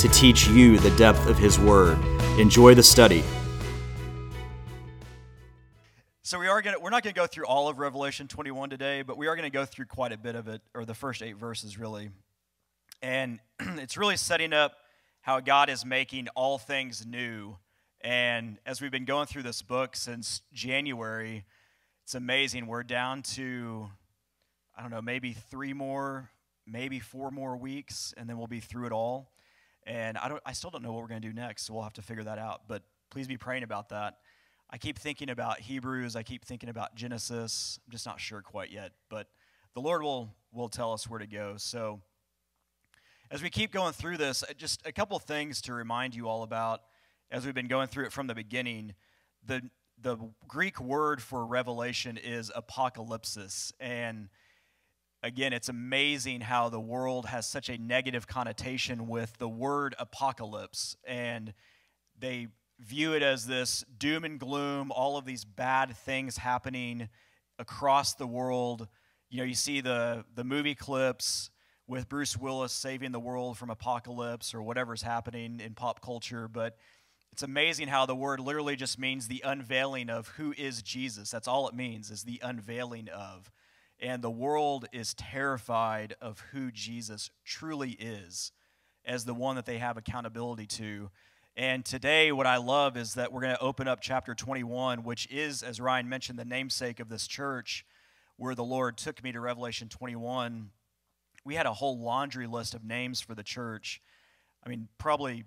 to teach you the depth of His Word. Enjoy the study. So we are going to, we're not going to go through all of Revelation 21 today, but we are going to go through quite a bit of it, or the first eight verses really. And it's really setting up how God is making all things new. And as we've been going through this book since January, it's amazing. We're down to, I don't know, maybe three more, maybe four more weeks, and then we'll be through it all. And I, don't, I still don't know what we're going to do next, so we'll have to figure that out. But please be praying about that. I keep thinking about Hebrews. I keep thinking about Genesis. I'm just not sure quite yet. But the Lord will, will tell us where to go. So as we keep going through this, uh, just a couple things to remind you all about as we've been going through it from the beginning. The, the Greek word for revelation is apocalypsis. And again, it's amazing how the world has such a negative connotation with the word apocalypse. And they view it as this doom and gloom, all of these bad things happening across the world. You know, you see the, the movie clips with Bruce Willis saving the world from apocalypse or whatever's happening in pop culture, but it's amazing how the word literally just means the unveiling of who is Jesus. That's all it means, is the unveiling of and the world is terrified of who Jesus truly is as the one that they have accountability to. And today, what I love is that we're going to open up chapter 21, which is, as Ryan mentioned, the namesake of this church, where the Lord took me to Revelation 21. We had a whole laundry list of names for the church. I mean, probably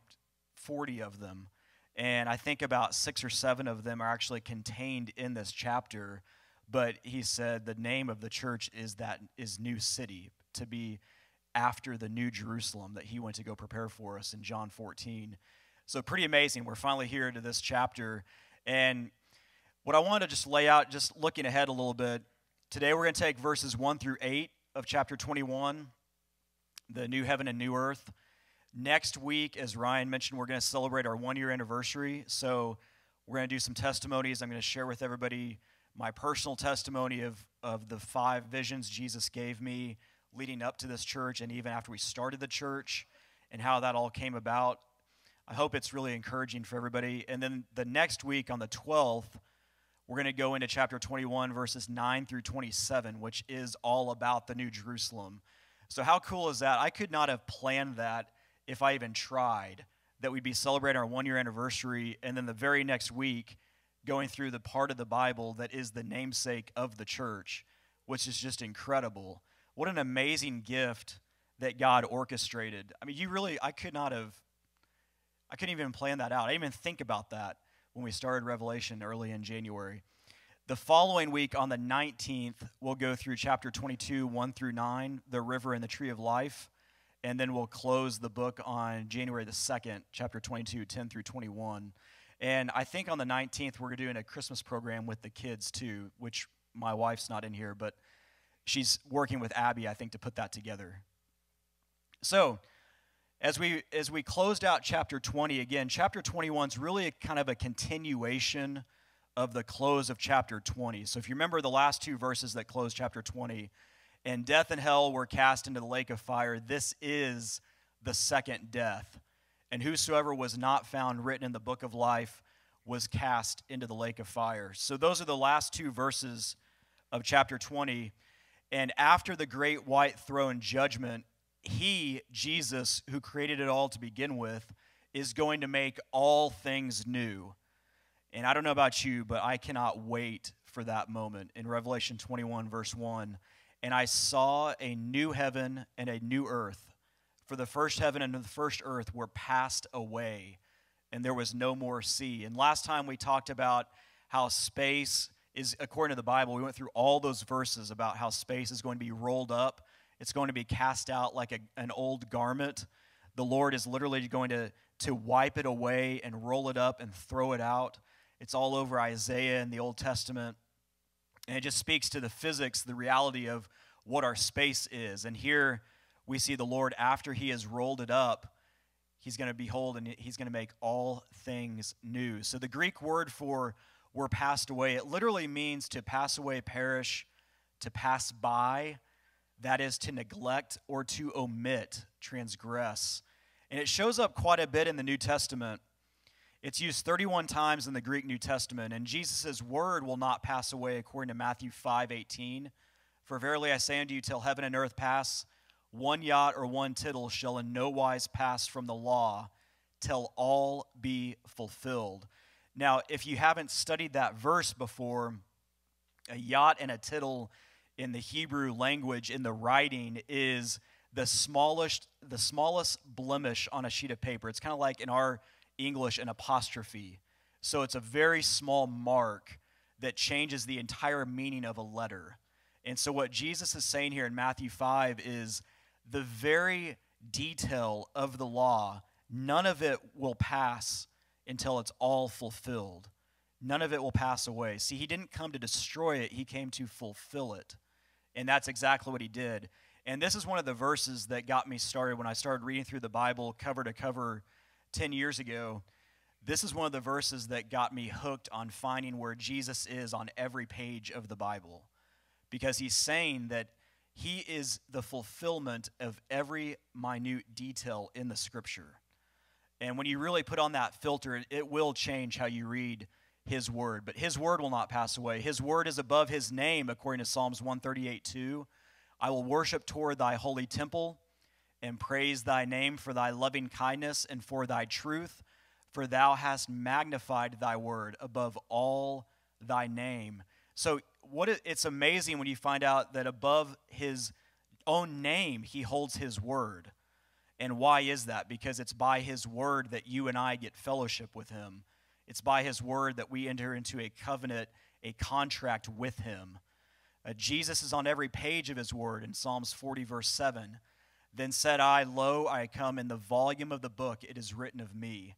40 of them. And I think about six or seven of them are actually contained in this chapter but he said the name of the church is that is New City to be after the New Jerusalem that he went to go prepare for us in John 14. So pretty amazing. We're finally here to this chapter and what I want to just lay out just looking ahead a little bit. Today we're going to take verses 1 through 8 of chapter 21, the new heaven and new earth. Next week, as Ryan mentioned, we're going to celebrate our one year anniversary. So we're going to do some testimonies. I'm going to share with everybody my personal testimony of, of the five visions Jesus gave me leading up to this church and even after we started the church and how that all came about. I hope it's really encouraging for everybody. And then the next week on the 12th, we're going to go into chapter 21, verses 9 through 27, which is all about the New Jerusalem. So, how cool is that? I could not have planned that if I even tried, that we'd be celebrating our one year anniversary, and then the very next week, going through the part of the Bible that is the namesake of the church, which is just incredible. What an amazing gift that God orchestrated. I mean, you really, I could not have, I couldn't even plan that out. I didn't even think about that when we started Revelation early in January. The following week, on the 19th, we'll go through chapter 22, 1 through 9, the river and the tree of life. And then we'll close the book on January the 2nd, chapter 22, 10 through 21. And I think on the 19th, we're doing a Christmas program with the kids too, which my wife's not in here, but she's working with Abby, I think, to put that together. So, as we as we closed out chapter 20 again, chapter 21 is really a, kind of a continuation of the close of chapter 20. So if you remember the last two verses that close chapter 20, and death and hell were cast into the lake of fire, this is the second death and whosoever was not found written in the book of life was cast into the lake of fire. So those are the last two verses of chapter 20. And after the great white throne judgment, he, Jesus, who created it all to begin with, is going to make all things new. And I don't know about you, but I cannot wait for that moment. In Revelation 21, verse 1, and I saw a new heaven and a new earth for the first heaven and the first earth were passed away, and there was no more sea. And last time we talked about how space is, according to the Bible, we went through all those verses about how space is going to be rolled up, it's going to be cast out like a, an old garment. the Lord is literally going to, to wipe it away and roll it up and throw it out. It's all over Isaiah in the Old Testament. And it just speaks to the physics, the reality of what our space is. And here we see the Lord, after he has rolled it up, he's going to behold and he's going to make all things new. So the Greek word for were passed away, it literally means to pass away, perish, to pass by, that is to neglect or to omit, transgress. And it shows up quite a bit in the New Testament. It's used 31 times in the Greek New Testament, and Jesus' word will not pass away according to Matthew 5 18. For verily I say unto you, till heaven and earth pass, one jot or one tittle shall in no wise pass from the law till all be fulfilled. Now, if you haven't studied that verse before, a jot and a tittle in the Hebrew language in the writing is the smallest the smallest blemish on a sheet of paper. It's kind of like in our English an apostrophe. So it's a very small mark that changes the entire meaning of a letter. And so what Jesus is saying here in Matthew 5 is the very detail of the law, none of it will pass until it's all fulfilled. None of it will pass away. See, he didn't come to destroy it, he came to fulfill it. And that's exactly what he did. And this is one of the verses that got me started when I started reading through the Bible cover to cover 10 years ago, this is one of the verses that got me hooked on finding where Jesus is on every page of the Bible. Because he's saying that he is the fulfillment of every minute detail in the scripture. And when you really put on that filter, it will change how you read his word. But his word will not pass away. His word is above his name, according to Psalms 138 2. I will worship toward thy holy temple and praise thy name for thy loving kindness and for thy truth, for thou hast magnified thy word above all thy name. So what it's amazing when you find out that above his own name he holds his word. And why is that? Because it's by his word that you and I get fellowship with him. It's by his word that we enter into a covenant, a contract with him. Uh, Jesus is on every page of his word in Psalms 40, verse 7. Then said I, Lo, I come in the volume of the book, it is written of me.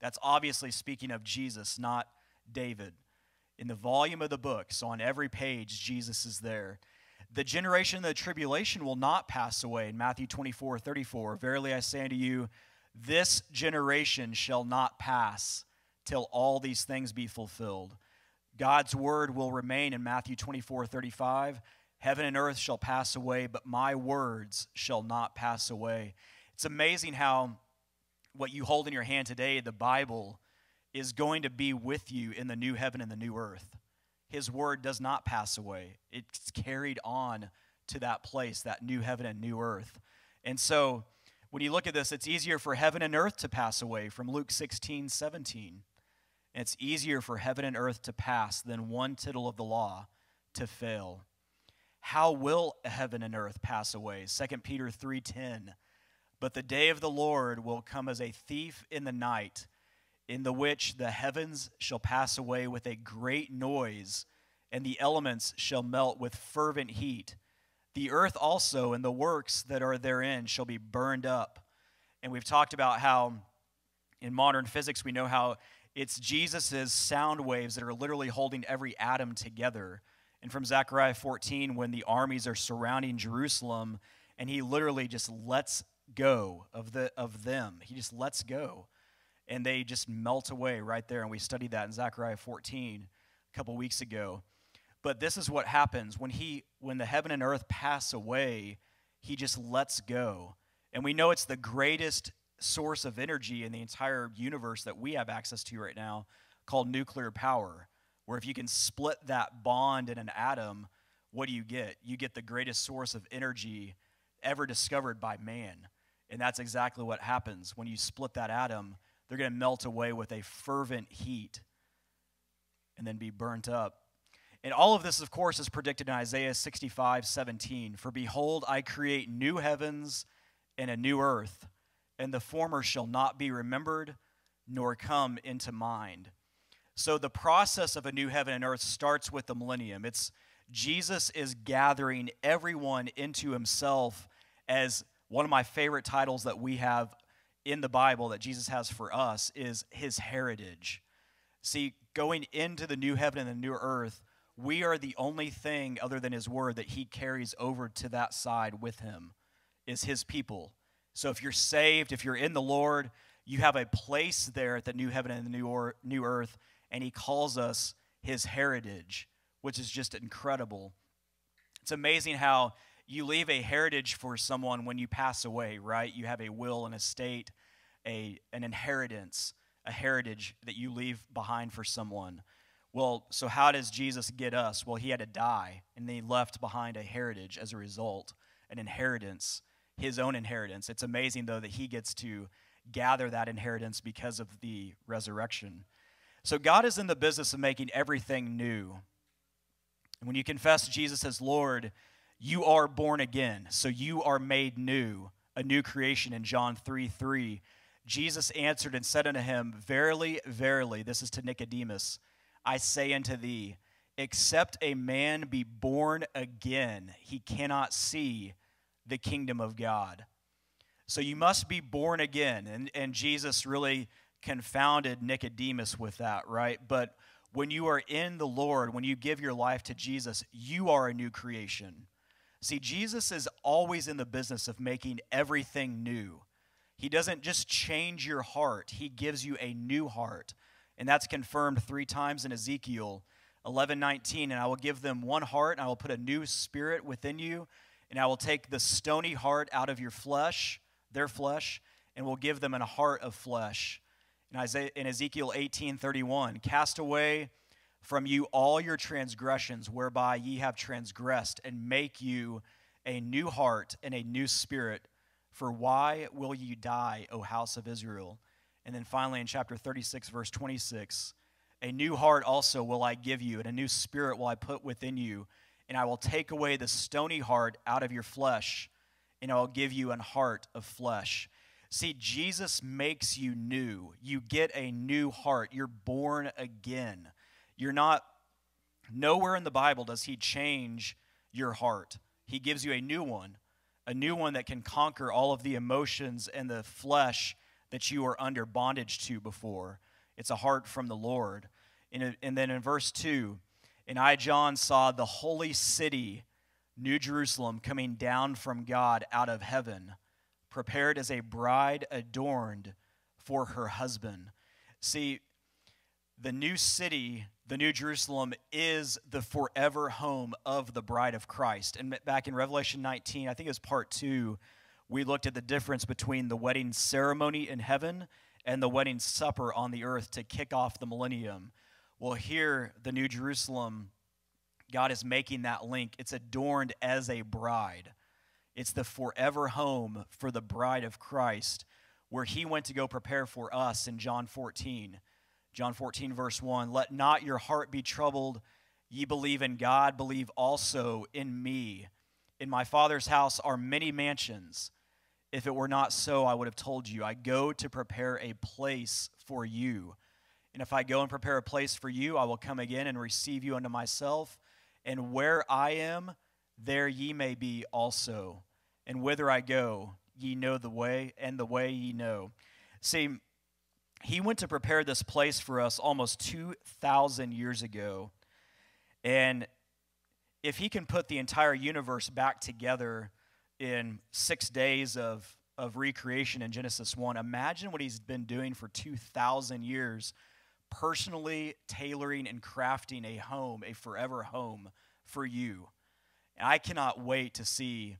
That's obviously speaking of Jesus, not David. In the volume of the books, on every page, Jesus is there. The generation of the tribulation will not pass away. In Matthew 24, 34, Verily I say unto you, this generation shall not pass till all these things be fulfilled. God's word will remain in Matthew 24, 35. Heaven and earth shall pass away, but my words shall not pass away. It's amazing how what you hold in your hand today, the Bible, is going to be with you in the new heaven and the new earth. His word does not pass away, it's carried on to that place, that new heaven and new earth. And so, when you look at this, it's easier for heaven and earth to pass away from Luke 16, 17. And it's easier for heaven and earth to pass than one tittle of the law to fail how will heaven and earth pass away 2 peter 3.10 but the day of the lord will come as a thief in the night in the which the heavens shall pass away with a great noise and the elements shall melt with fervent heat the earth also and the works that are therein shall be burned up and we've talked about how in modern physics we know how it's jesus' sound waves that are literally holding every atom together and from Zechariah 14, when the armies are surrounding Jerusalem, and he literally just lets go of, the, of them. He just lets go. And they just melt away right there. And we studied that in Zechariah 14 a couple weeks ago. But this is what happens when he when the heaven and earth pass away, he just lets go. And we know it's the greatest source of energy in the entire universe that we have access to right now called nuclear power where if you can split that bond in an atom, what do you get? You get the greatest source of energy ever discovered by man. And that's exactly what happens. When you split that atom, they're going to melt away with a fervent heat and then be burnt up. And all of this, of course, is predicted in Isaiah 65 17. For behold, I create new heavens and a new earth, and the former shall not be remembered nor come into mind. So the process of a new heaven and earth starts with the millennium. It's Jesus is gathering everyone into himself as one of my favorite titles that we have in the Bible that Jesus has for us is his heritage. See, going into the new heaven and the new earth, we are the only thing other than his word that he carries over to that side with him is his people. So if you're saved, if you're in the Lord, you have a place there at the new heaven and the new, or, new earth, and he calls us his heritage, which is just incredible. It's amazing how you leave a heritage for someone when you pass away, right? You have a will, an estate, a, an inheritance, a heritage that you leave behind for someone. Well, so how does Jesus get us? Well, he had to die, and then he left behind a heritage as a result, an inheritance, his own inheritance. It's amazing, though, that he gets to gather that inheritance because of the resurrection. So God is in the business of making everything new. And when you confess Jesus as Lord, you are born again. So you are made new, a new creation in John 3 3. Jesus answered and said unto him, Verily, verily, this is to Nicodemus, I say unto thee, except a man be born again, he cannot see the kingdom of God. So you must be born again. And, and Jesus really confounded Nicodemus with that, right? But when you are in the Lord, when you give your life to Jesus, you are a new creation. See, Jesus is always in the business of making everything new. He doesn't just change your heart, He gives you a new heart. And that's confirmed three times in Ezekiel 11 19. And I will give them one heart, and I will put a new spirit within you, and I will take the stony heart out of your flesh, their flesh, and will give them a heart of flesh. In, Isaiah, in Ezekiel 18 31, cast away from you all your transgressions, whereby ye have transgressed, and make you a new heart and a new spirit. For why will you die, O house of Israel? And then finally in chapter 36, verse 26, a new heart also will I give you, and a new spirit will I put within you, and I will take away the stony heart out of your flesh, and I will give you an heart of flesh. See, Jesus makes you new. You get a new heart. You're born again. You're not, nowhere in the Bible does He change your heart. He gives you a new one, a new one that can conquer all of the emotions and the flesh that you were under bondage to before. It's a heart from the Lord. And, and then in verse 2, and I, John, saw the holy city, New Jerusalem, coming down from God out of heaven, prepared as a bride adorned for her husband. See, the new city, the New Jerusalem, is the forever home of the bride of Christ. And back in Revelation 19, I think it was part two, we looked at the difference between the wedding ceremony in heaven and the wedding supper on the earth to kick off the millennium. Well, here, the New Jerusalem, God is making that link. It's adorned as a bride, it's the forever home for the bride of Christ, where He went to go prepare for us in John 14. John 14, verse 1 Let not your heart be troubled. Ye believe in God, believe also in me. In my Father's house are many mansions. If it were not so, I would have told you. I go to prepare a place for you. And if I go and prepare a place for you, I will come again and receive you unto myself. And where I am, there ye may be also. And whither I go, ye know the way, and the way ye know. See, he went to prepare this place for us almost 2,000 years ago. And if he can put the entire universe back together in six days of, of recreation in Genesis 1. Imagine what he's been doing for 2,000 years, personally tailoring and crafting a home, a forever home for you. And I cannot wait to see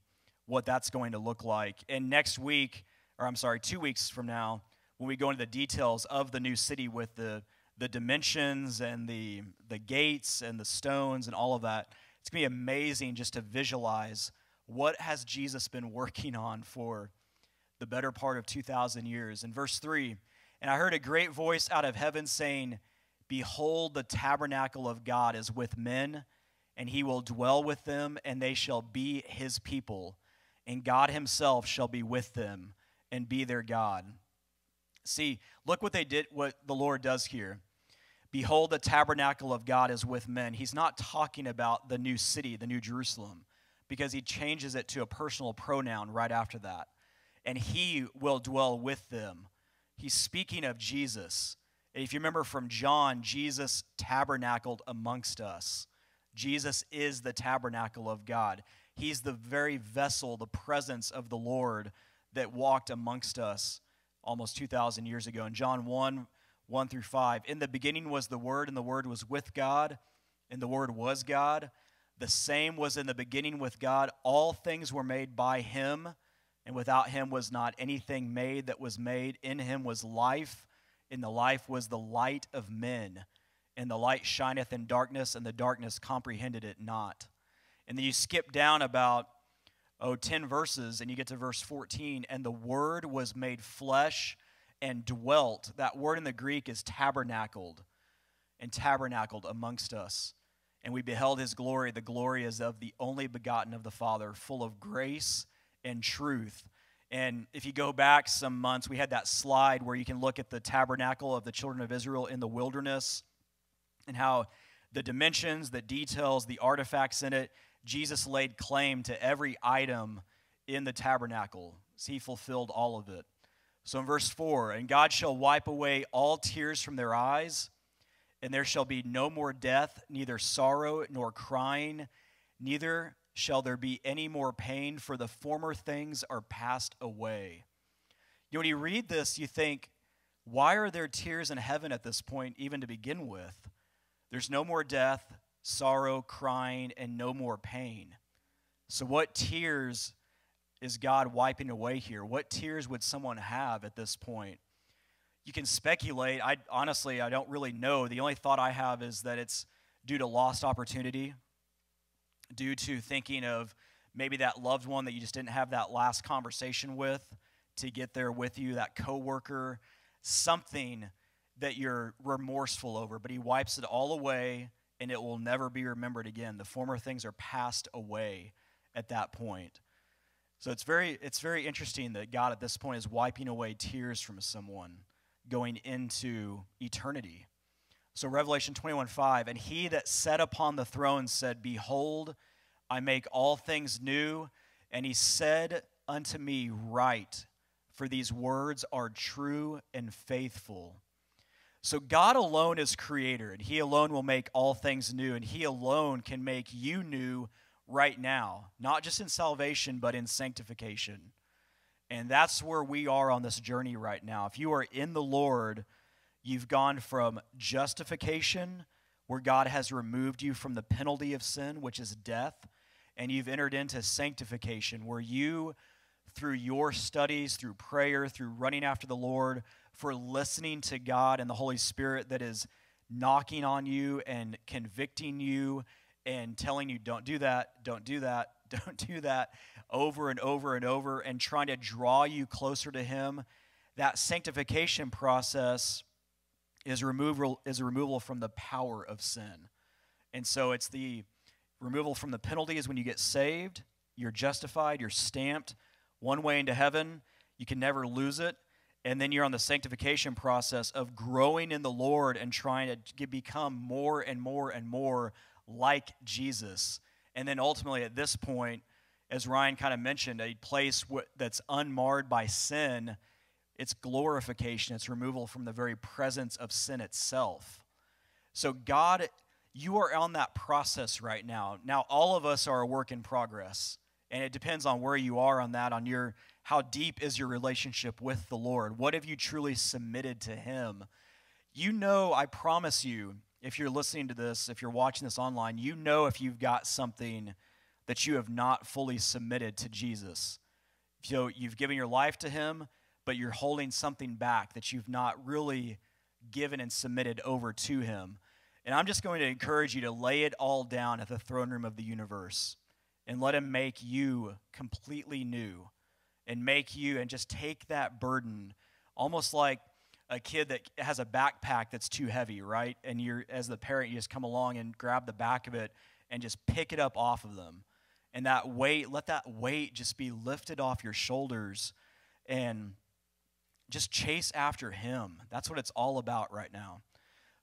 what that's going to look like. And next week, or I'm sorry, two weeks from now, when we go into the details of the new city with the, the dimensions and the, the gates and the stones and all of that, it's going to be amazing just to visualize what has Jesus been working on for the better part of 2,000 years? In verse 3, and I heard a great voice out of heaven saying, Behold, the tabernacle of God is with men, and he will dwell with them, and they shall be his people, and God himself shall be with them and be their God. See, look what they did, what the Lord does here. Behold, the tabernacle of God is with men. He's not talking about the new city, the new Jerusalem because he changes it to a personal pronoun right after that. and he will dwell with them. He's speaking of Jesus. And if you remember from John, Jesus tabernacled amongst us. Jesus is the tabernacle of God. He's the very vessel, the presence of the Lord that walked amongst us almost 2,000 years ago. In John 1 1 through 5, in the beginning was the Word, and the Word was with God, and the Word was God. The same was in the beginning with God. All things were made by Him, and without Him was not anything made that was made. In Him was life, and the life was the light of men. And the light shineth in darkness, and the darkness comprehended it not. And then you skip down about, oh, 10 verses, and you get to verse 14. And the Word was made flesh and dwelt. That word in the Greek is tabernacled, and tabernacled amongst us. And we beheld his glory. The glory is of the only begotten of the Father, full of grace and truth. And if you go back some months, we had that slide where you can look at the tabernacle of the children of Israel in the wilderness and how the dimensions, the details, the artifacts in it, Jesus laid claim to every item in the tabernacle. He fulfilled all of it. So in verse 4, and God shall wipe away all tears from their eyes, and there shall be no more death, neither sorrow nor crying, neither shall there be any more pain, for the former things are passed away. You know, when you read this, you think, why are there tears in heaven at this point, even to begin with? There's no more death, sorrow, crying, and no more pain. So, what tears is God wiping away here? What tears would someone have at this point? You can speculate. I honestly, I don't really know. The only thought I have is that it's due to lost opportunity, due to thinking of maybe that loved one that you just didn't have that last conversation with to get there with you, that coworker, something that you're remorseful over, but he wipes it all away and it will never be remembered again. The former things are passed away at that point. So it's very, it's very interesting that God at this point is wiping away tears from someone going into eternity. So Revelation 21 5, and he that sat upon the throne said, Behold, I make all things new. And he said unto me, Write, for these words are true and faithful. So God alone is creator, and he alone will make all things new, and he alone can make you new right now, not just in salvation, but in sanctification. And that's where we are on this journey right now. If you are in the Lord, you've gone from justification, where God has removed you from the penalty of sin, which is death, and you've entered into sanctification, where you, through your studies, through prayer, through running after the Lord, for listening to God and the Holy Spirit that is knocking on you and convicting you and telling you, don't do that, don't do that, don't do that, over and over and over, and trying to draw you closer to Him, that sanctification process is removal is removal from the power of sin. And so it's the removal from the penalty is when you get saved, you're justified, you're stamped one way into heaven, you can never lose it. And then you're on the sanctification process of growing in the Lord and trying to become more and more and more like Jesus. And then ultimately, at this point, as Ryan kind of mentioned, a place that's unmarred by sin, it's glorification, it's removal from the very presence of sin itself. So, God, you are on that process right now. Now, all of us are a work in progress, and it depends on where you are on that, on your how deep is your relationship with the Lord? What have you truly submitted to Him? You know, I promise you, if you're listening to this, if you're watching this online, you know if you've got something that you have not fully submitted to Jesus. So you've given your life to Him, but you're holding something back that you've not really given and submitted over to Him. And I'm just going to encourage you to lay it all down at the throne room of the universe and let Him make you completely new and make you and just take that burden almost like a kid that has a backpack that's too heavy, right? And you're as the parent, you just come along and grab the back of it and just pick it up off of them. And that weight, let that weight just be lifted off your shoulders and just chase after him. That's what it's all about right now.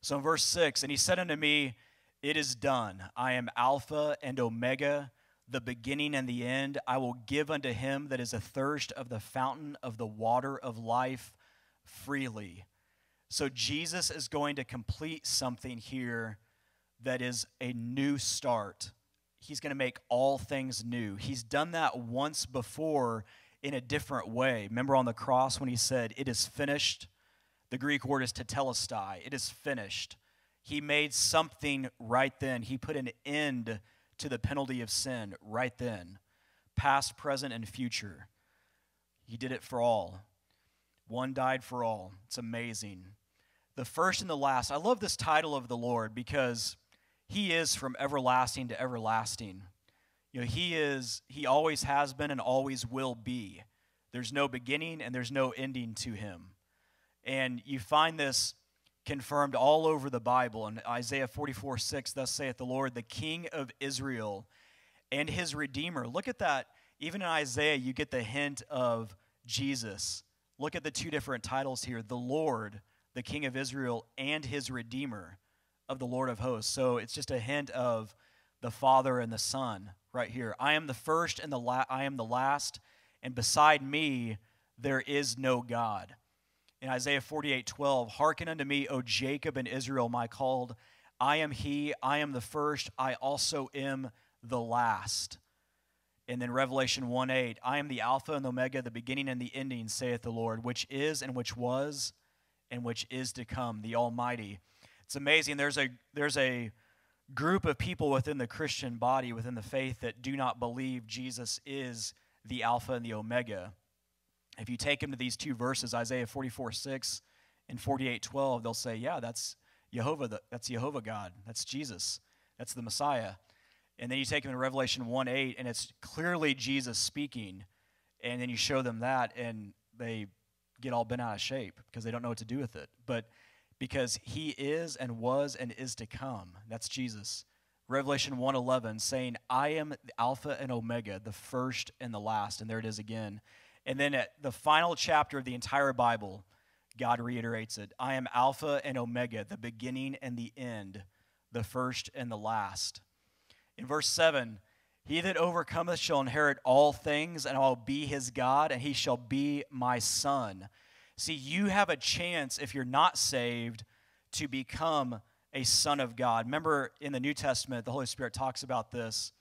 So in verse 6, and he said unto me, It is done. I am Alpha and Omega, the beginning and the end. I will give unto him that is athirst of the fountain of the water of life freely. So Jesus is going to complete something here that is a new start. He's going to make all things new. He's done that once before in a different way. Remember on the cross when he said, It is finished? The Greek word is tetelestai. It is finished. He made something right then. He put an end to the penalty of sin right then, past, present, and future. He did it for all. One died for all. It's amazing. The first and the last. I love this title of the Lord because he is from everlasting to everlasting. You know, he is he always has been and always will be. There's no beginning and there's no ending to him. And you find this confirmed all over the Bible. In Isaiah 44 6, thus saith the Lord, the King of Israel and his Redeemer. Look at that. Even in Isaiah, you get the hint of Jesus. Look at the two different titles here the Lord, the King of Israel, and his Redeemer of the Lord of hosts. So it's just a hint of the Father and the Son right here. I am the first and the la- I am the last, and beside me there is no God in Isaiah 48 12, Hearken unto me, O Jacob and Israel, my called. I am he, I am the first, I also am the last. And then Revelation 1 8, I am the Alpha and the Omega, the beginning and the ending, saith the Lord, which is and which was and which is to come, the Almighty. It's amazing. There's a, there's a group of people within the Christian body, within the faith, that do not believe Jesus is the Alpha and the Omega. If you take them to these two verses, Isaiah 44 6 and 48 12, they'll say, Yeah, that's Jehovah, that's Jehovah God. That's Jesus. That's the Messiah. And then you take them to Revelation 1 8, and it's clearly Jesus speaking. And then you show them that, and they get all bent out of shape because they don't know what to do with it. But because he is and was and is to come, that's Jesus. Revelation 1:11 saying, "I am the Alpha and Omega, the first and the last." And there it is again. And then at the final chapter of the entire Bible, God reiterates it I am Alpha and Omega, the beginning and the end, the first and the last. In verse 7, he that overcometh shall inherit all things, and I will be his God, and he shall be my son. See, you have a chance, if you're not saved, to become a son of God. Remember in the New Testament, the Holy Spirit talks about this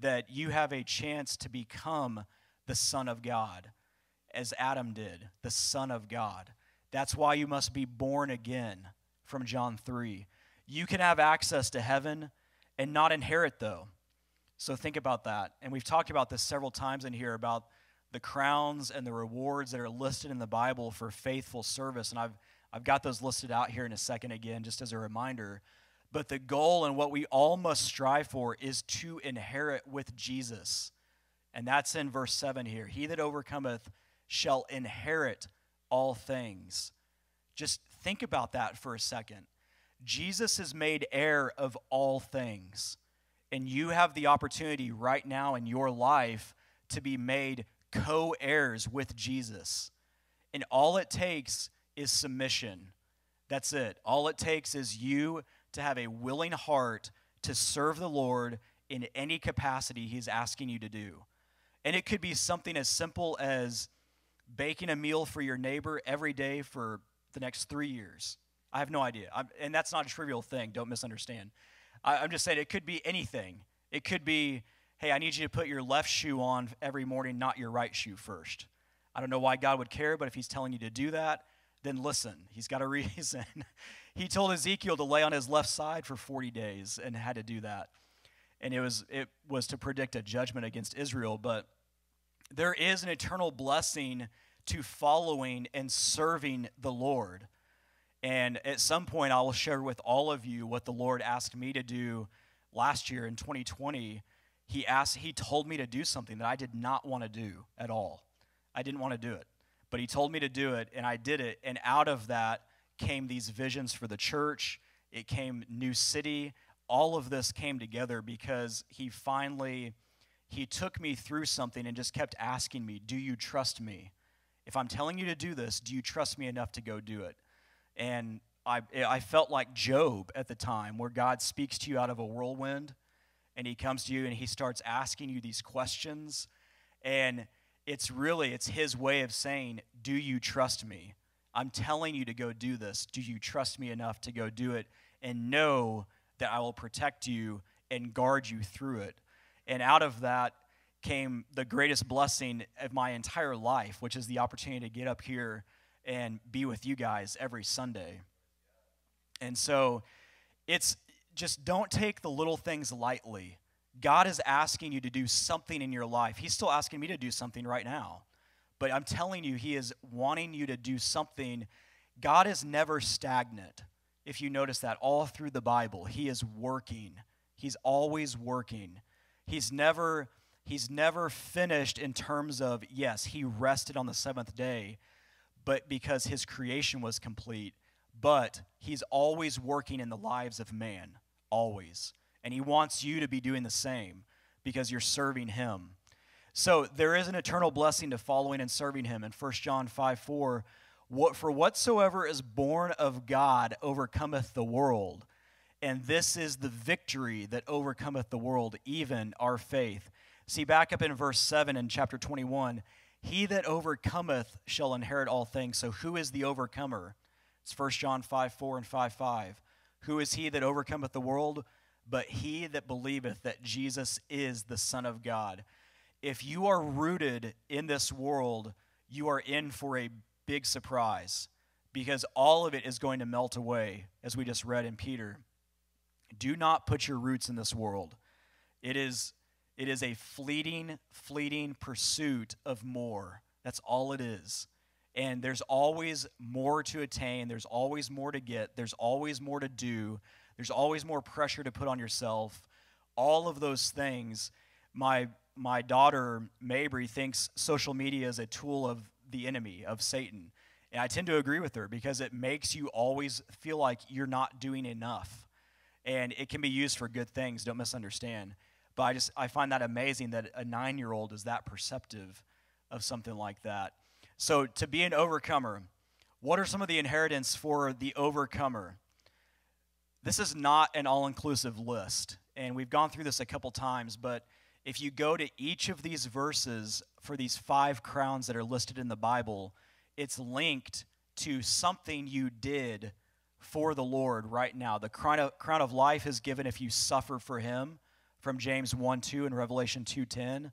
that you have a chance to become the son of God as Adam did, the Son of God. That's why you must be born again from John 3. You can have access to heaven and not inherit, though. So think about that. And we've talked about this several times in here about the crowns and the rewards that are listed in the Bible for faithful service. And I've, I've got those listed out here in a second again, just as a reminder. But the goal and what we all must strive for is to inherit with Jesus. And that's in verse 7 here. He that overcometh shall inherit all things. Just think about that for a second. Jesus is made heir of all things. And you have the opportunity right now in your life to be made co heirs with Jesus. And all it takes is submission. That's it. All it takes is you to have a willing heart to serve the Lord in any capacity He's asking you to do. And it could be something as simple as baking a meal for your neighbor every day for the next three years. I have no idea. I'm, and that's not a trivial thing. Don't misunderstand. I, I'm just saying it could be anything. It could be, hey, I need you to put your left shoe on every morning, not your right shoe first. I don't know why God would care, but if He's telling you to do that, then listen. He's got a reason. he told Ezekiel to lay on his left side for 40 days and had to do that. And it was, it was to predict a judgment against Israel. But there is an eternal blessing to following and serving the Lord. And at some point, I will share with all of you what the Lord asked me to do last year in 2020. He asked, He told me to do something that I did not want to do at all. I didn't want to do it. But He told me to do it, and I did it. And out of that came these visions for the church. It came New City. All of this came together because He finally he took me through something and just kept asking me, Do you trust me? If I'm telling you to do this, do you trust me enough to go do it? And I, I felt like Job at the time, where God speaks to you out of a whirlwind and he comes to you and he starts asking you these questions. And it's really it's his way of saying do you trust me? I'm telling you to go do this. Do you trust me enough to go do it? And know that i will protect you and guard you through it and out of that came the greatest blessing of my entire life which is the opportunity to get up here and be with you guys every sunday and so it's just don't take the little things lightly. God is asking you to do something in your life. He's still asking me to do something right now. But I'm telling you, He is wanting you to do something. God is never stagnant. If you notice that all through the Bible, He is working. He's always working. He's never he's never finished in terms of yes, he rested on the seventh day, but because his creation was complete, but he's always working in the lives of man always. And He wants you to be doing the same because you're serving Him. So there is an eternal blessing to following and serving Him. In 1 John 5 4, what, for whatsoever is born of God overcometh the world. And this is the victory that overcometh the world, even our faith. See, back up in verse 7 in chapter 21 He that overcometh shall inherit all things. So, who is the overcomer? It's 1 John 5 4 and 5 5. Who is he that overcometh the world? But he that believeth that Jesus is the Son of God. If you are rooted in this world, you are in for a big surprise because all of it is going to melt away, as we just read in Peter. Do not put your roots in this world. It is, it is a fleeting, fleeting pursuit of more. That's all it is. And there's always more to attain, there's always more to get, there's always more to do, there's always more pressure to put on yourself. All of those things, my my daughter Mabry thinks social media is a tool of the enemy, of Satan. And I tend to agree with her because it makes you always feel like you're not doing enough. And it can be used for good things, don't misunderstand. But I just I find that amazing that a 9-year-old is that perceptive of something like that. So, to be an overcomer, what are some of the inheritance for the overcomer? This is not an all inclusive list, and we've gone through this a couple times, but if you go to each of these verses for these five crowns that are listed in the Bible, it's linked to something you did for the Lord right now. The crown of, crown of life is given if you suffer for him from James 1 2 and Revelation 2:10.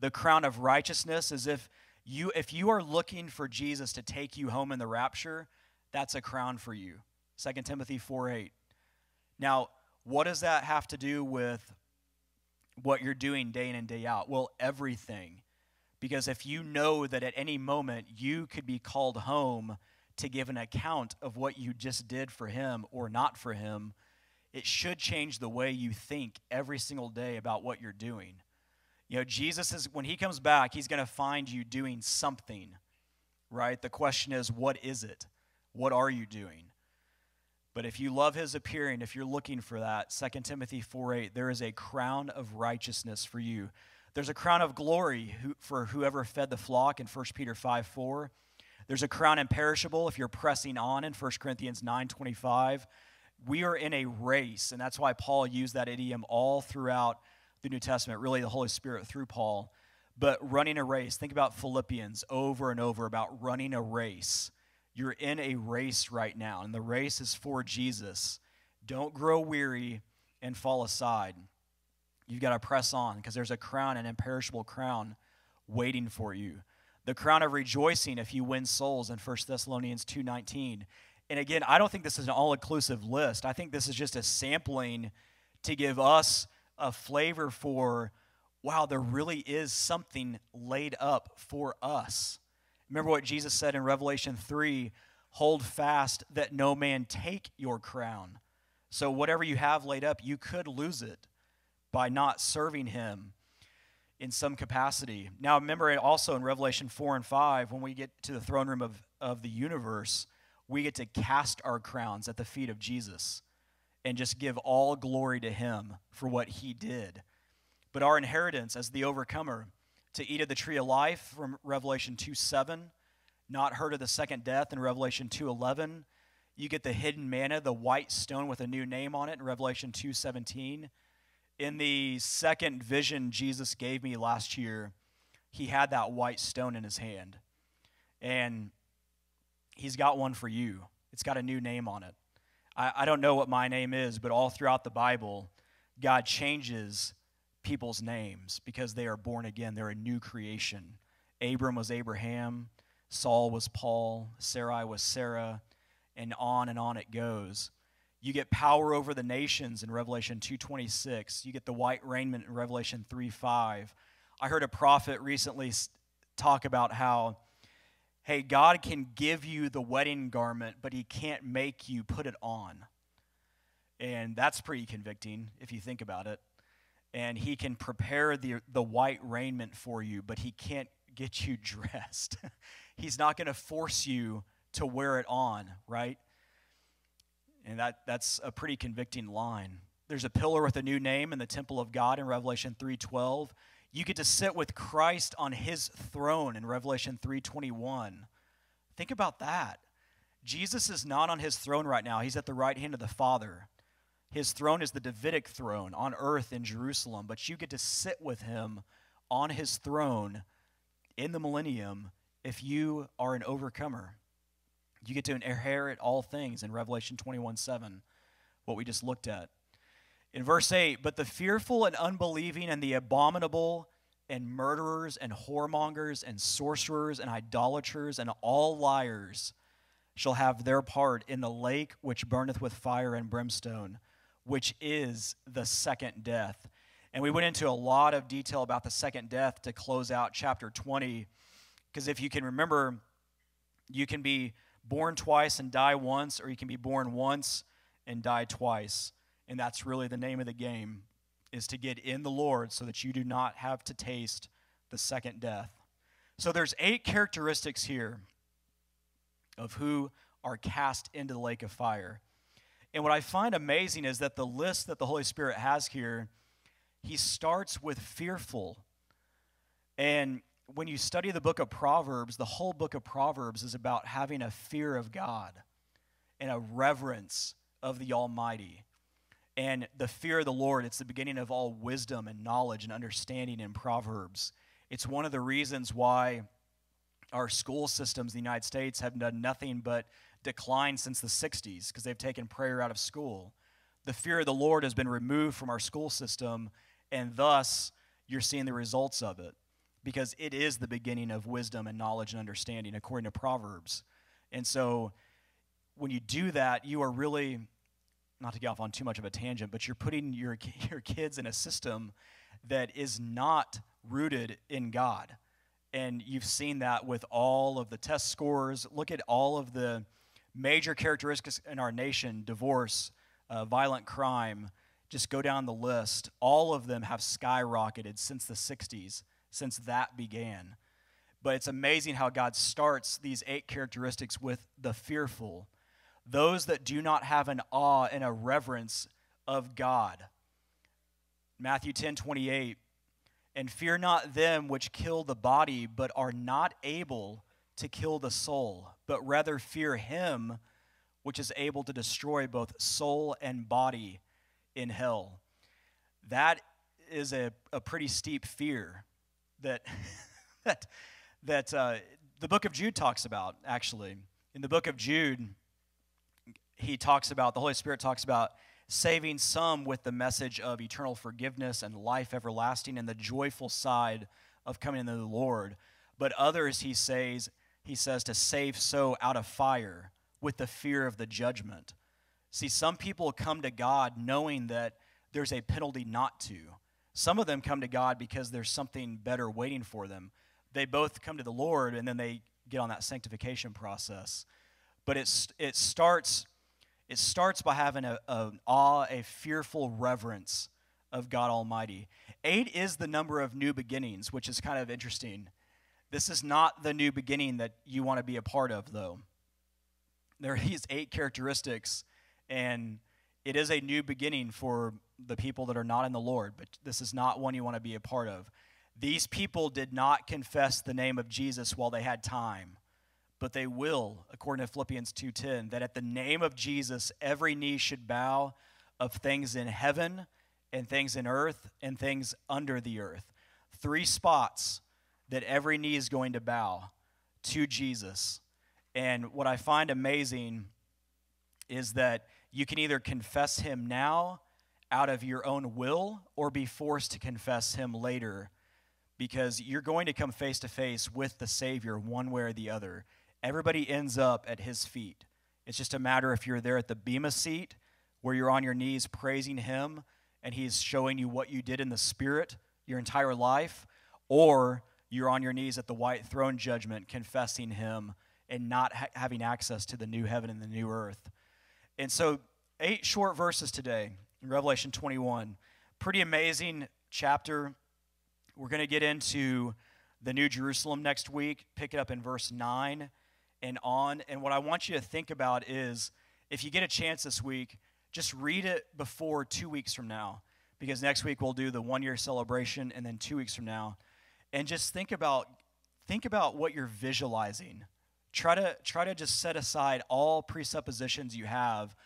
The crown of righteousness is if you if you are looking for Jesus to take you home in the rapture, that's a crown for you. 2 Timothy 4 8. Now, what does that have to do with what you're doing day in and day out? Well, everything. Because if you know that at any moment you could be called home to give an account of what you just did for him or not for him, it should change the way you think every single day about what you're doing. You know, Jesus is, when he comes back, he's going to find you doing something, right? The question is, what is it? What are you doing? But if you love his appearing, if you're looking for that, 2 Timothy 4 8, there is a crown of righteousness for you. There's a crown of glory for whoever fed the flock in 1 Peter 5 4. There's a crown imperishable if you're pressing on in 1 Corinthians 9:25. We are in a race, and that's why Paul used that idiom all throughout the New Testament, really the Holy Spirit through Paul. But running a race, think about Philippians over and over about running a race. You're in a race right now, and the race is for Jesus. Don't grow weary and fall aside. You've got to press on because there's a crown, an imperishable crown, waiting for you. The crown of rejoicing if you win souls in 1 Thessalonians 2:19. And again, I don't think this is an all-inclusive list. I think this is just a sampling to give us a flavor for wow, there really is something laid up for us. Remember what Jesus said in Revelation 3 hold fast that no man take your crown. So, whatever you have laid up, you could lose it by not serving him in some capacity. Now, remember also in Revelation 4 and 5, when we get to the throne room of, of the universe, we get to cast our crowns at the feet of Jesus and just give all glory to him for what he did. But our inheritance as the overcomer, to eat of the tree of life from Revelation 2 7, not heard of the second death in Revelation 2 11. You get the hidden manna, the white stone with a new name on it in Revelation 2 17. In the second vision Jesus gave me last year, he had that white stone in his hand. And he's got one for you. It's got a new name on it. I, I don't know what my name is, but all throughout the Bible, God changes people's names because they are born again. They're a new creation. Abram was Abraham, Saul was Paul, Sarai was Sarah, and on and on it goes. You get power over the nations in Revelation 2:26. You get the white raiment in Revelation 3:5. I heard a prophet recently talk about how hey, God can give you the wedding garment, but he can't make you put it on. And that's pretty convicting if you think about it. And he can prepare the, the white raiment for you, but he can't get you dressed. He's not going to force you to wear it on, right? And that, that's a pretty convicting line. There's a pillar with a new name in the temple of God in Revelation 3:12. You get to sit with Christ on his throne in Revelation 3:21. Think about that. Jesus is not on his throne right now. He's at the right hand of the Father. His throne is the Davidic throne on earth in Jerusalem, but you get to sit with him on his throne in the millennium if you are an overcomer. You get to inherit all things in Revelation 21 7, what we just looked at. In verse 8, but the fearful and unbelieving and the abominable and murderers and whoremongers and sorcerers and idolaters and all liars shall have their part in the lake which burneth with fire and brimstone, which is the second death. And we went into a lot of detail about the second death to close out chapter 20. Because if you can remember, you can be born twice and die once, or you can be born once and die twice. And that's really the name of the game is to get in the Lord so that you do not have to taste the second death. So there's eight characteristics here of who are cast into the lake of fire. And what I find amazing is that the list that the Holy Spirit has here, he starts with fearful. And when you study the book of Proverbs, the whole book of Proverbs is about having a fear of God and a reverence of the Almighty. And the fear of the Lord, it's the beginning of all wisdom and knowledge and understanding in Proverbs. It's one of the reasons why our school systems in the United States have done nothing but decline since the 60s because they've taken prayer out of school. The fear of the Lord has been removed from our school system, and thus you're seeing the results of it because it is the beginning of wisdom and knowledge and understanding, according to Proverbs. And so when you do that, you are really not to get off on too much of a tangent, but you're putting your, your kids in a system that is not rooted in God. And you've seen that with all of the test scores. Look at all of the major characteristics in our nation divorce, uh, violent crime. Just go down the list. All of them have skyrocketed since the 60s, since that began. But it's amazing how God starts these eight characteristics with the fearful those that do not have an awe and a reverence of God. Matthew 10 28. And fear not them which kill the body, but are not able to kill the soul, but rather fear him which is able to destroy both soul and body in hell. That is a, a pretty steep fear that, that, that uh, the book of Jude talks about, actually. In the book of Jude, he talks about, the Holy Spirit talks about saving some with the message of eternal forgiveness and life everlasting and the joyful side of coming into the Lord. But others, he says, he says to save so out of fire with the fear of the judgment. See, some people come to God knowing that there's a penalty not to. Some of them come to God because there's something better waiting for them. They both come to the Lord and then they get on that sanctification process. But it's, it starts it starts by having a, an awe, a fearful reverence of God Almighty. Eight is the number of new beginnings, which is kind of interesting. This is not the new beginning that you want to be a part of, though. There are these eight characteristics, and it is a new beginning for the people that are not in the Lord, but this is not one you want to be a part of. These people did not confess the name of Jesus while they had time but they will according to philippians 2.10 that at the name of jesus every knee should bow of things in heaven and things in earth and things under the earth. Three spots that every knee is going to bow to Jesus. And what I find amazing is that you can either confess him now out of your own will or be forced to confess him later because you're going to come face to face with the Savior one way or the other. Everybody ends up at his feet. It's just a matter if you're there at the Bema seat where you're on your knees praising him and he's showing you what you did in the spirit your entire life, or you're on your knees at the white throne judgment confessing him and not ha- having access to the new heaven and the new earth. And so, eight short verses today in Revelation 21. Pretty amazing chapter. We're going to get into the New Jerusalem next week, pick it up in verse 9 and on. And what I want you to think about is if you get a chance this week, just read it before two weeks from now, because next week we'll do the one year celebration, and then two weeks from now. And just think about think about what you're visualizing. Try to try to just set aside all presuppositions you have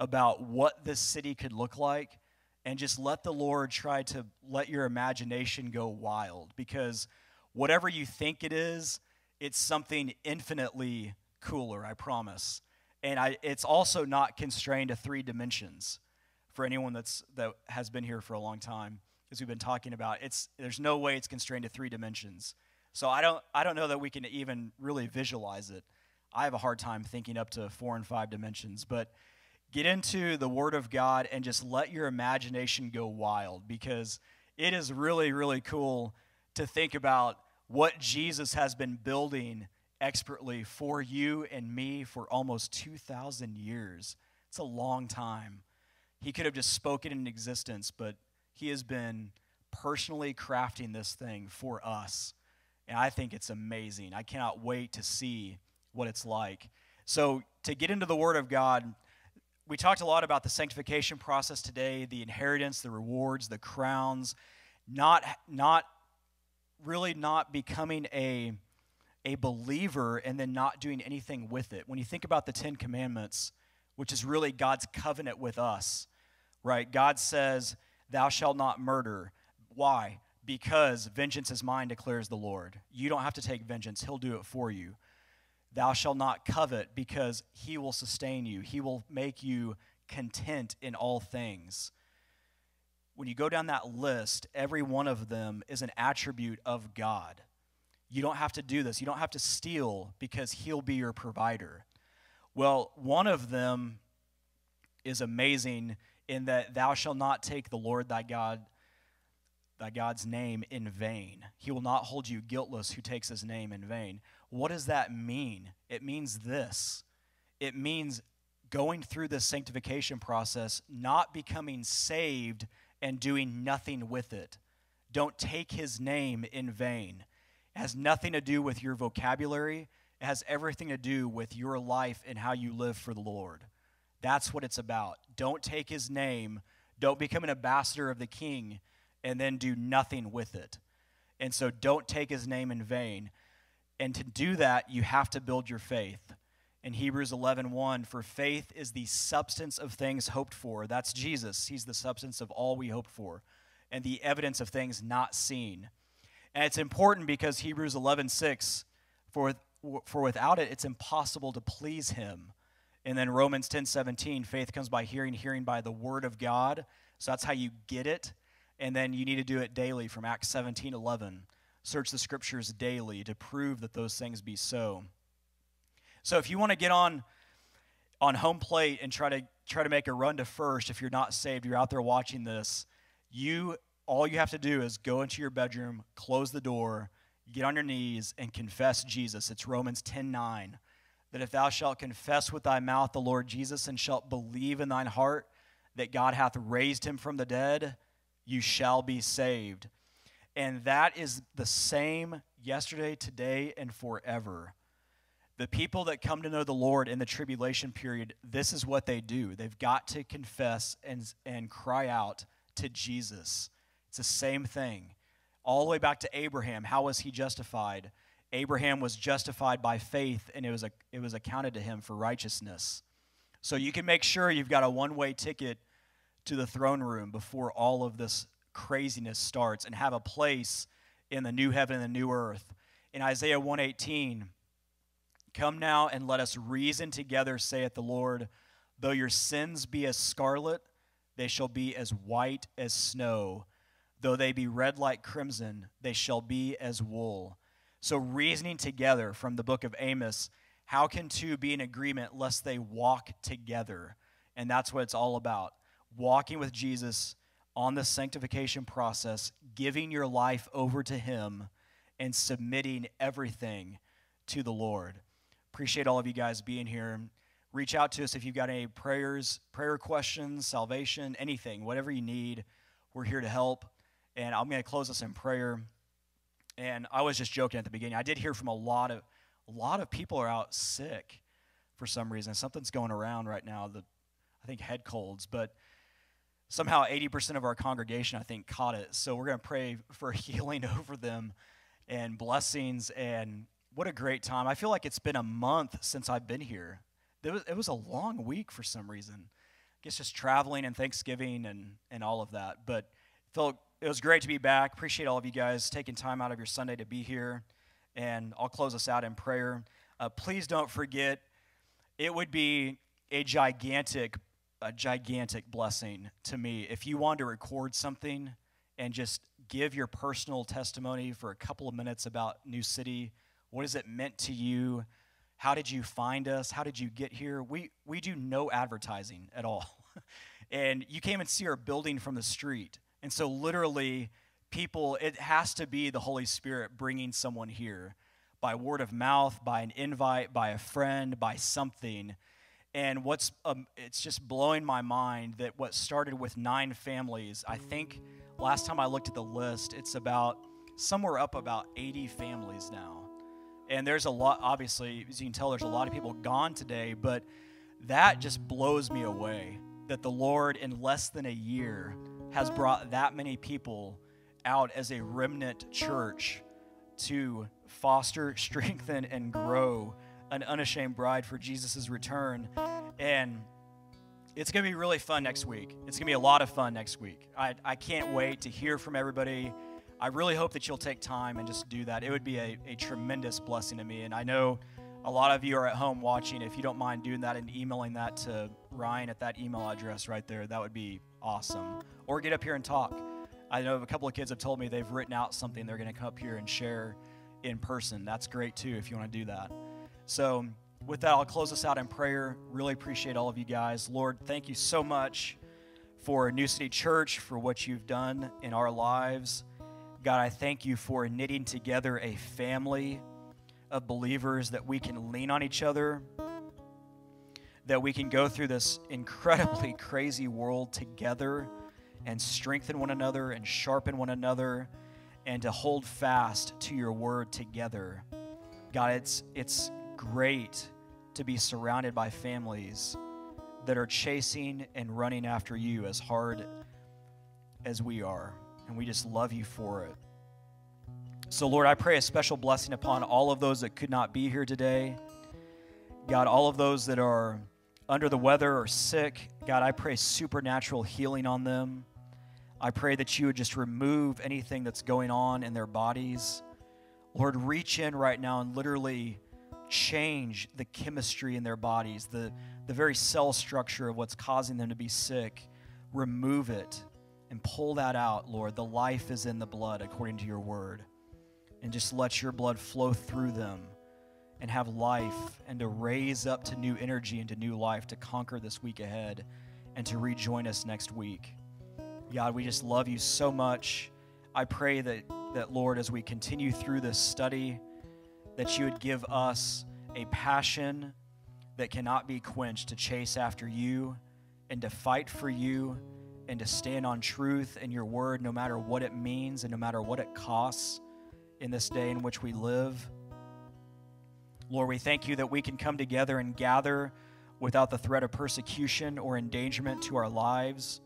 about what this city could look like and just let the Lord try to let your imagination go wild because whatever you think it is, it's something infinitely cooler, I promise. And I, it's also not constrained to three dimensions for anyone that's, that has been here for a long time, as we've been talking about. It's, there's no way it's constrained to three dimensions. So I don't, I don't know that we can even really visualize it. I have a hard time thinking up to four and five dimensions, but get into the Word of God and just let your imagination go wild because it is really, really cool to think about what Jesus has been building expertly for you and me for almost 2,000 years. It's a long time. He could have just spoken in existence, but he has been personally crafting this thing for us. And I think it's amazing. I cannot wait to see what it's like. So, to get into the Word of God, we talked a lot about the sanctification process today, the inheritance, the rewards, the crowns, not, not really not becoming a a believer and then not doing anything with it. When you think about the Ten Commandments, which is really God's covenant with us, right? God says, Thou shalt not murder. Why? Because vengeance is mine, declares the Lord. You don't have to take vengeance, He'll do it for you. Thou shalt not covet, because He will sustain you, He will make you content in all things. When you go down that list, every one of them is an attribute of God. You don't have to do this. You don't have to steal because he'll be your provider. Well, one of them is amazing in that thou shalt not take the Lord thy God thy God's name in vain. He will not hold you guiltless who takes his name in vain. What does that mean? It means this. It means going through this sanctification process, not becoming saved and doing nothing with it. Don't take his name in vain. It has nothing to do with your vocabulary. It has everything to do with your life and how you live for the Lord. That's what it's about. Don't take his name, don't become an ambassador of the king, and then do nothing with it. And so don't take his name in vain. And to do that, you have to build your faith. In Hebrews 11:1, 1, for faith is the substance of things hoped for. That's Jesus. He's the substance of all we hope for, and the evidence of things not seen. And it's important because Hebrews 11:6 for for without it it's impossible to please him. And then Romans 10:17 faith comes by hearing hearing by the word of God. So that's how you get it. And then you need to do it daily from Acts 17:11. Search the scriptures daily to prove that those things be so. So if you want to get on on home plate and try to try to make a run to first if you're not saved, you're out there watching this, you all you have to do is go into your bedroom, close the door, get on your knees, and confess Jesus. It's Romans 10 9. That if thou shalt confess with thy mouth the Lord Jesus and shalt believe in thine heart that God hath raised him from the dead, you shall be saved. And that is the same yesterday, today, and forever. The people that come to know the Lord in the tribulation period, this is what they do. They've got to confess and, and cry out to Jesus. It's the same thing. All the way back to Abraham, how was he justified? Abraham was justified by faith, and it was, a, it was accounted to him for righteousness. So you can make sure you've got a one way ticket to the throne room before all of this craziness starts and have a place in the new heaven and the new earth. In Isaiah 118, come now and let us reason together, saith the Lord. Though your sins be as scarlet, they shall be as white as snow. Though they be red like crimson, they shall be as wool. So, reasoning together from the book of Amos, how can two be in agreement lest they walk together? And that's what it's all about walking with Jesus on the sanctification process, giving your life over to Him, and submitting everything to the Lord. Appreciate all of you guys being here. Reach out to us if you've got any prayers, prayer questions, salvation, anything, whatever you need. We're here to help. And I'm going to close us in prayer. And I was just joking at the beginning. I did hear from a lot of a lot of people are out sick for some reason. Something's going around right now. The I think head colds, but somehow 80% of our congregation I think caught it. So we're going to pray for healing over them and blessings and what a great time. I feel like it's been a month since I've been here. It was, it was a long week for some reason. I guess just traveling and Thanksgiving and, and all of that. But felt it was great to be back. Appreciate all of you guys taking time out of your Sunday to be here. And I'll close us out in prayer. Uh, please don't forget, it would be a gigantic, a gigantic blessing to me if you want to record something and just give your personal testimony for a couple of minutes about New City. What has it meant to you? How did you find us? How did you get here? We, we do no advertising at all. and you came and see our building from the street. And so, literally, people, it has to be the Holy Spirit bringing someone here by word of mouth, by an invite, by a friend, by something. And what's, um, it's just blowing my mind that what started with nine families, I think last time I looked at the list, it's about somewhere up about 80 families now. And there's a lot, obviously, as you can tell, there's a lot of people gone today, but that just blows me away that the Lord, in less than a year, has brought that many people out as a remnant church to foster, strengthen, and grow an unashamed bride for Jesus' return. And it's going to be really fun next week. It's going to be a lot of fun next week. I, I can't wait to hear from everybody. I really hope that you'll take time and just do that. It would be a, a tremendous blessing to me. And I know a lot of you are at home watching. If you don't mind doing that and emailing that to Ryan at that email address right there, that would be awesome. Or get up here and talk. I know a couple of kids have told me they've written out something they're going to come up here and share in person. That's great too if you want to do that. So, with that, I'll close us out in prayer. Really appreciate all of you guys. Lord, thank you so much for New City Church, for what you've done in our lives. God, I thank you for knitting together a family of believers that we can lean on each other, that we can go through this incredibly crazy world together and strengthen one another and sharpen one another and to hold fast to your word together. God, it's, it's great to be surrounded by families that are chasing and running after you as hard as we are. And we just love you for it. So, Lord, I pray a special blessing upon all of those that could not be here today. God, all of those that are under the weather or sick, God, I pray supernatural healing on them. I pray that you would just remove anything that's going on in their bodies. Lord, reach in right now and literally change the chemistry in their bodies, the, the very cell structure of what's causing them to be sick. Remove it and pull that out, Lord. The life is in the blood, according to your word. And just let your blood flow through them and have life and to raise up to new energy and to new life to conquer this week ahead and to rejoin us next week. God, we just love you so much. I pray that, that, Lord, as we continue through this study, that you would give us a passion that cannot be quenched to chase after you and to fight for you and to stand on truth and your word no matter what it means and no matter what it costs in this day in which we live. Lord, we thank you that we can come together and gather without the threat of persecution or endangerment to our lives.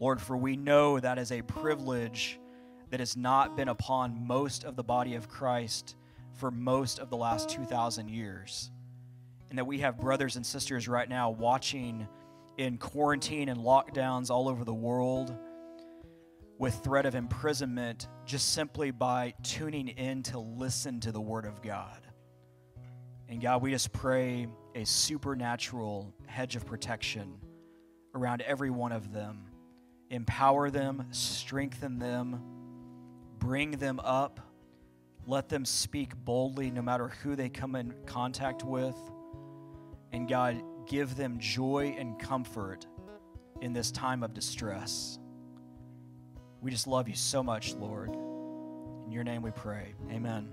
Lord, for we know that is a privilege that has not been upon most of the body of Christ for most of the last 2,000 years. And that we have brothers and sisters right now watching in quarantine and lockdowns all over the world with threat of imprisonment just simply by tuning in to listen to the Word of God. And God, we just pray a supernatural hedge of protection around every one of them. Empower them, strengthen them, bring them up. Let them speak boldly no matter who they come in contact with. And God, give them joy and comfort in this time of distress. We just love you so much, Lord. In your name we pray. Amen.